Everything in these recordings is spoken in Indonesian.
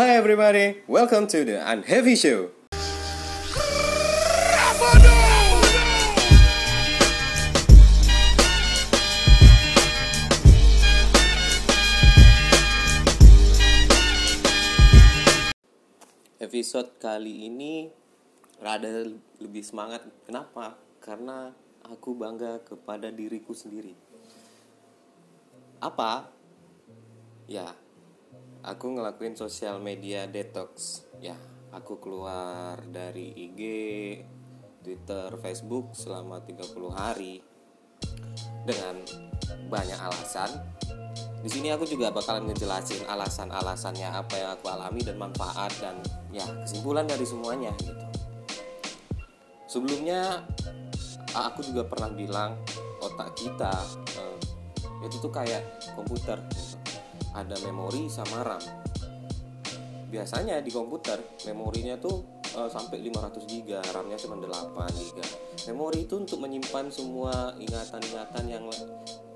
Hi everybody, welcome to the Unheavy Show. Episode kali ini rada lebih semangat. Kenapa? Karena aku bangga kepada diriku sendiri. Apa? Ya, aku ngelakuin sosial media detox. Ya, aku keluar dari IG, Twitter, Facebook selama 30 hari dengan banyak alasan. Di sini aku juga bakalan ngejelasin alasan-alasannya apa yang aku alami dan manfaat dan ya kesimpulan dari semuanya gitu. Sebelumnya aku juga pernah bilang otak kita eh, itu tuh kayak komputer. Ada memori sama RAM. Biasanya di komputer memorinya tuh eh, sampai 500 GB, RAM-nya cuma 8 GB. Memori itu untuk menyimpan semua ingatan-ingatan yang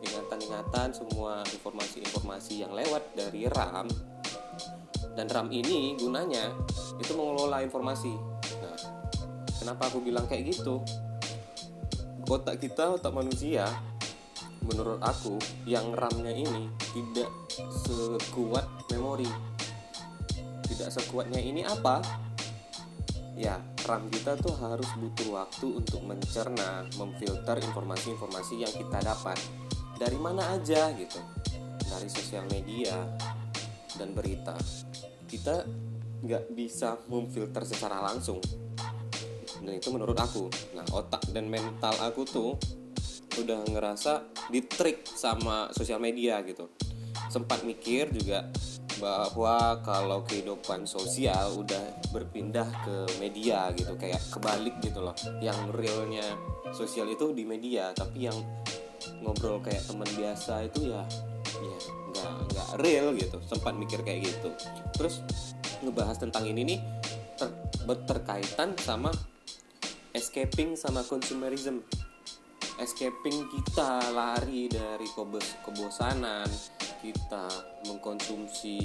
ingatan-ingatan semua informasi-informasi yang lewat dari RAM dan RAM ini gunanya itu mengelola informasi. Nah, kenapa aku bilang kayak gitu? Otak kita, otak manusia, menurut aku, yang RAM-nya ini tidak sekuat memori. Tidak sekuatnya ini apa? Ya, RAM kita tuh harus butuh waktu untuk mencerna, memfilter informasi-informasi yang kita dapat. Dari mana aja gitu. Dari sosial media dan berita. Kita nggak bisa memfilter secara langsung. Dan itu menurut aku. Nah otak dan mental aku tuh udah ngerasa ditrik sama sosial media gitu. Sempat mikir juga bahwa kalau kehidupan sosial udah berpindah ke media gitu kayak kebalik gitu loh. Yang realnya sosial itu di media tapi yang ngobrol kayak teman biasa itu ya ya nggak nggak real gitu. Sempat mikir kayak gitu. Terus ngebahas tentang ini nih ter, berterkaitan sama escaping sama consumerism escaping kita lari dari kebos kebosanan kita mengkonsumsi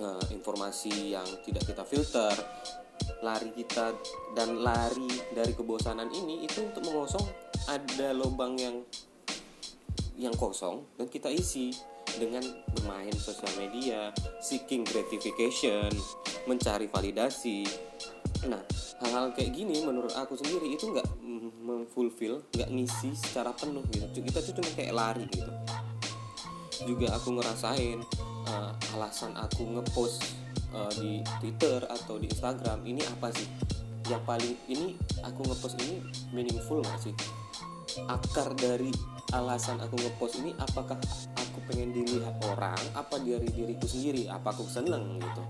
uh, informasi yang tidak kita filter lari kita dan lari dari kebosanan ini itu untuk mengosong ada lubang yang yang kosong dan kita isi dengan bermain sosial media, seeking gratification, mencari validasi. Nah, hal-hal kayak gini menurut aku sendiri itu nggak memfulfill, nggak ngisi secara penuh gitu. Kita tuh cuma kayak lari gitu. Juga aku ngerasain uh, alasan aku ngepost uh, di Twitter atau di Instagram ini apa sih? Yang paling ini aku ngepost ini meaningful nggak sih? akar dari alasan aku ngepost ini apakah aku pengen dilihat orang apa dari diriku sendiri apa aku seneng gitu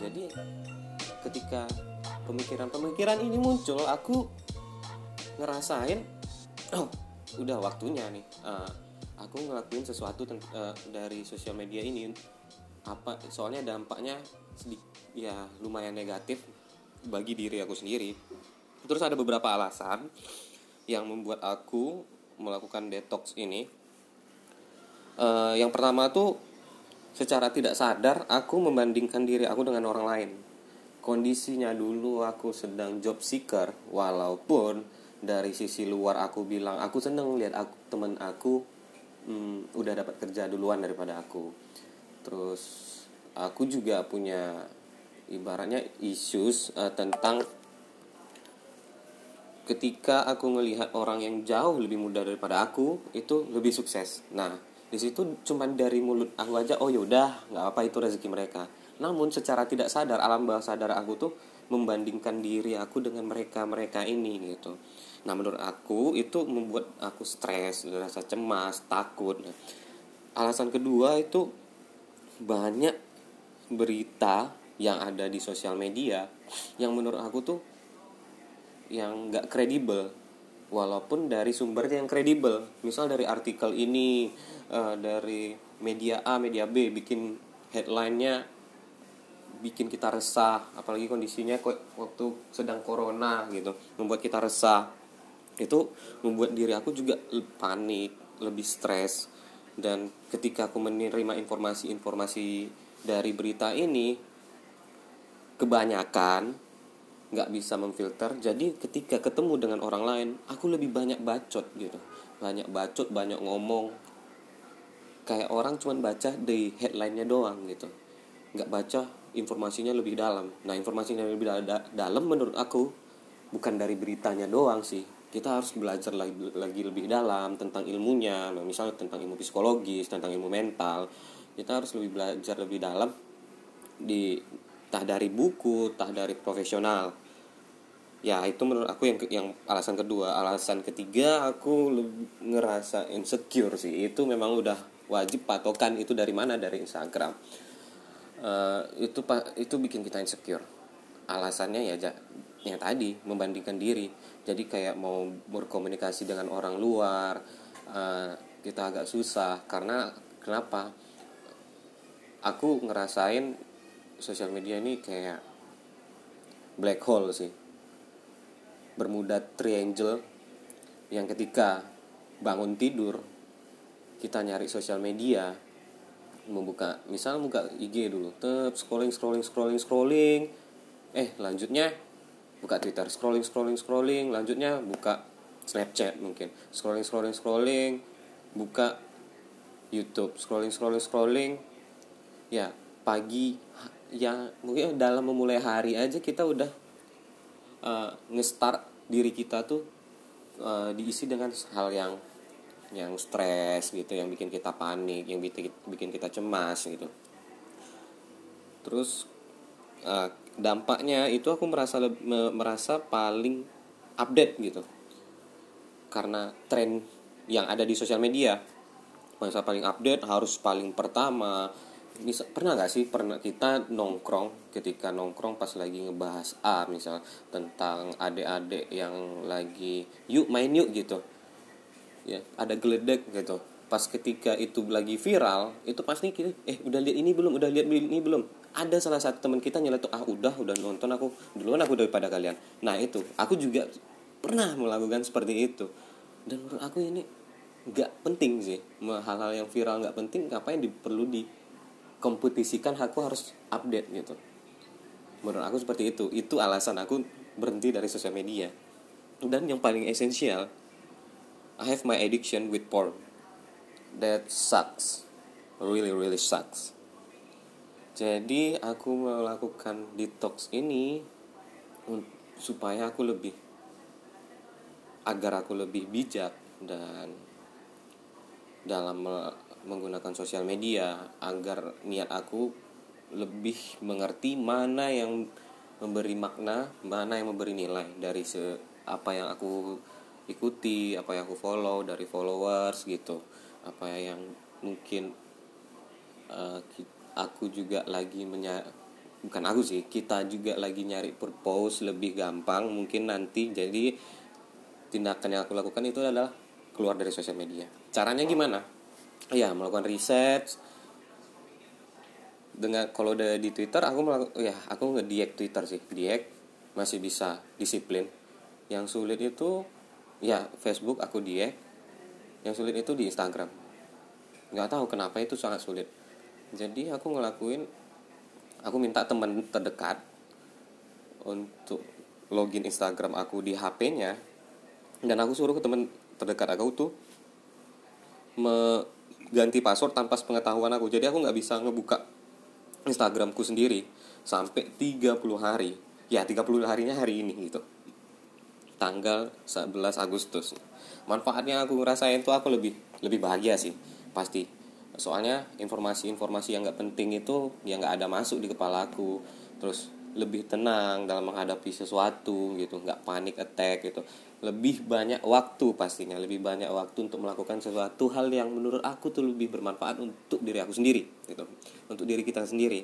jadi ketika pemikiran-pemikiran ini muncul aku ngerasain oh udah waktunya nih. Uh, aku ngelakuin sesuatu uh, dari sosial media ini. Apa soalnya dampaknya sedikit ya lumayan negatif bagi diri aku sendiri. Terus ada beberapa alasan yang membuat aku melakukan detox ini. Uh, yang pertama tuh secara tidak sadar aku membandingkan diri aku dengan orang lain. Kondisinya dulu aku sedang job seeker walaupun dari sisi luar aku bilang aku seneng lihat aku temen aku hmm, udah dapat kerja duluan daripada aku. Terus aku juga punya ibaratnya issues uh, tentang ketika aku ngelihat orang yang jauh lebih muda daripada aku itu lebih sukses. Nah di situ cuma dari mulut aku aja oh yaudah nggak apa itu rezeki mereka. Namun secara tidak sadar alam bawah sadar aku tuh membandingkan diri aku dengan mereka mereka ini gitu. Nah menurut aku itu membuat aku stres rasa cemas takut. Nah, alasan kedua itu banyak berita yang ada di sosial media yang menurut aku tuh yang nggak kredibel walaupun dari sumbernya yang kredibel. Misal dari artikel ini uh, dari media A media B bikin headlinenya bikin kita resah apalagi kondisinya waktu sedang corona gitu membuat kita resah. Itu membuat diri aku juga panik lebih stres. Dan ketika aku menerima informasi-informasi dari berita ini kebanyakan nggak bisa memfilter. Jadi ketika ketemu dengan orang lain aku lebih banyak bacot gitu. Banyak bacot banyak ngomong. Kayak orang cuman baca di headline-nya doang gitu nggak baca informasinya lebih dalam. Nah informasinya lebih da dalam menurut aku bukan dari beritanya doang sih. Kita harus belajar lagi, lagi lebih dalam tentang ilmunya. Nah, misalnya tentang ilmu psikologis tentang ilmu mental kita harus lebih belajar lebih dalam di tah dari buku tah dari profesional. Ya itu menurut aku yang yang alasan kedua. Alasan ketiga aku ngerasa insecure sih. Itu memang udah wajib patokan itu dari mana? Dari Instagram uh, itu itu bikin kita insecure. Alasannya ya yang tadi membandingkan diri. Jadi kayak mau berkomunikasi dengan orang luar uh, kita agak susah. Karena kenapa? Aku ngerasain sosial media ini kayak black hole sih. Bermuda triangle yang ketika bangun tidur kita nyari sosial media membuka misal buka IG dulu tetap scrolling scrolling scrolling scrolling. Eh lanjutnya buka Twitter scrolling scrolling scrolling. Lanjutnya buka Snapchat mungkin. Scrolling scrolling scrolling buka YouTube. Scrolling scrolling scrolling. Ya pagi ya mungkin dalam memulai hari aja kita udah uh, nge-start diri kita tuh uh, diisi dengan hal yang yang stres gitu yang bikin kita panik yang bikin kita cemas gitu. Terus uh, dampaknya itu aku merasa me, merasa paling update gitu. Karena tren yang ada di sosial media. Merasa paling update harus paling pertama. Bisa pernah nggak sih pernah kita nongkrong ketika nongkrong pas lagi ngebahas A misal tentang adik-adik yang lagi yuk main yuk gitu ya ada geledek gitu. Pas ketika itu lagi viral itu pasti kita eh udah lihat ini belum? Udah lihat ini belum? Ada salah satu teman kita nyeletuk ah udah udah nonton aku. Duluan aku daripada kalian. Nah itu aku juga pernah melakukan seperti itu. Dan menurut aku ini nggak penting sih. Hal-hal yang viral nggak penting ngapain perlu dikompetisikan? Aku harus update gitu. Menurut aku seperti itu. Itu alasan aku berhenti dari sosial media. Dan yang paling esensial I have my addiction with porn. That sucks. Really really sucks. Jadi aku melakukan detox ini supaya aku lebih agar aku lebih bijak dan dalam menggunakan sosial media agar niat aku lebih mengerti mana yang memberi makna, mana yang memberi nilai dari apa yang aku ikuti apa yang aku follow dari followers gitu. Apa yang mungkin uh, aku juga lagi menya bukan aku sih kita juga lagi nyari purpose lebih gampang mungkin nanti jadi tindakan yang aku lakukan itu adalah keluar dari sosial media. Caranya gimana? Ya melakukan riset dengan kalau udah di Twitter aku melakukan ya aku nge Twitter sih diek masih bisa disiplin. Yang sulit itu ya Facebook aku dia. Yang sulit itu di Instagram. Nggak tahu kenapa itu sangat sulit. Jadi aku ngelakuin aku minta teman terdekat untuk login Instagram aku di HP-nya dan aku suruh ke teman terdekat aku tuh mengganti password tanpa pengetahuan aku. Jadi aku nggak bisa ngebuka Instagramku sendiri sampai 30 hari. Ya 30 harinya hari ini gitu tanggal 11 Agustus. Manfaatnya aku ngerasain tuh aku lebih lebih bahagia sih pasti. Soalnya informasi-informasi yang nggak penting itu yang nggak ada masuk di kepala aku. Terus lebih tenang dalam menghadapi sesuatu gitu nggak panik attack gitu. Lebih banyak waktu pastinya lebih banyak waktu untuk melakukan sesuatu hal yang menurut aku tuh lebih bermanfaat untuk diri aku sendiri gitu untuk diri kita sendiri.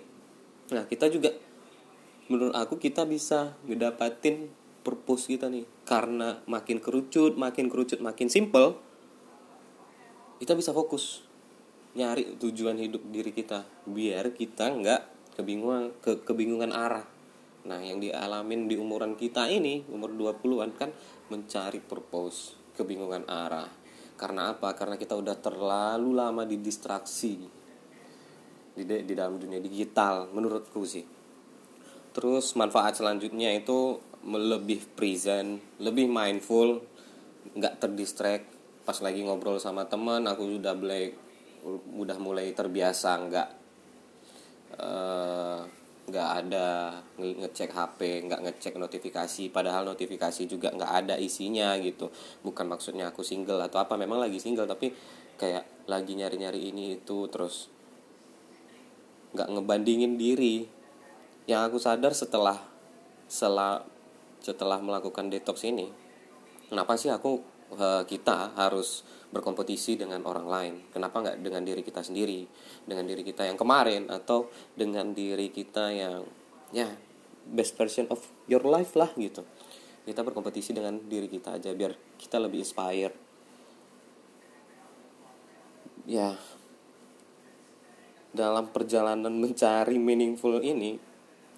Nah kita juga menurut aku kita bisa ngedapatin purpose kita nih. Karena makin kerucut makin kerucut makin simple kita bisa fokus. Nyari tujuan hidup diri kita. Biar kita nggak kebingungan ke kebingungan arah. Nah yang dialamin di umuran kita ini umur 20-an kan mencari purpose kebingungan arah. Karena apa? Karena kita udah terlalu lama didistraksi di, di dalam dunia digital menurutku sih. Terus manfaat selanjutnya itu lebih present lebih mindful nggak terdistract. Pas lagi ngobrol sama teman aku sudah mulai udah mulai terbiasa nggak eh, nggak uh, ada ngecek HP nggak ngecek notifikasi. Padahal notifikasi juga nggak ada isinya gitu. Bukan maksudnya aku single atau apa memang lagi single tapi kayak lagi nyari-nyari ini itu terus nggak ngebandingin diri. Yang aku sadar setelah setelah setelah melakukan detox ini kenapa sih aku uh, kita harus berkompetisi dengan orang lain? Kenapa nggak dengan diri kita sendiri? Dengan diri kita yang kemarin atau dengan diri kita yang ya best version of your life lah gitu. Kita berkompetisi dengan diri kita aja biar kita lebih inspired ya dalam perjalanan mencari meaningful ini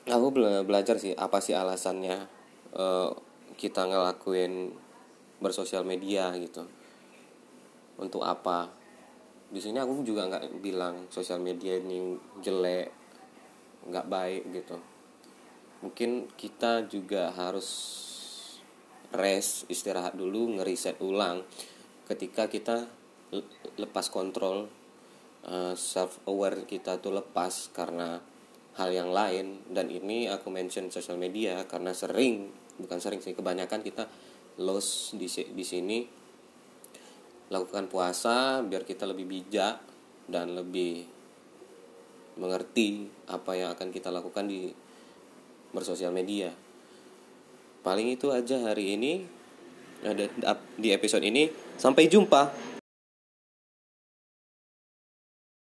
aku belajar sih apa sih alasannya uh, kita ngelakuin bersosial media gitu. Untuk apa? Di sini aku juga nggak bilang sosial media ini jelek nggak baik gitu. Mungkin kita juga harus rest istirahat dulu ngeriset ulang. Ketika kita lepas kontrol uh, eh, self aware kita tuh lepas karena hal yang lain. Dan ini aku mention sosial media karena sering bukan sering sih kebanyakan kita lost di di sini lakukan puasa biar kita lebih bijak dan lebih mengerti apa yang akan kita lakukan di bersosial media. Paling itu aja hari ini ada di episode ini. Sampai jumpa.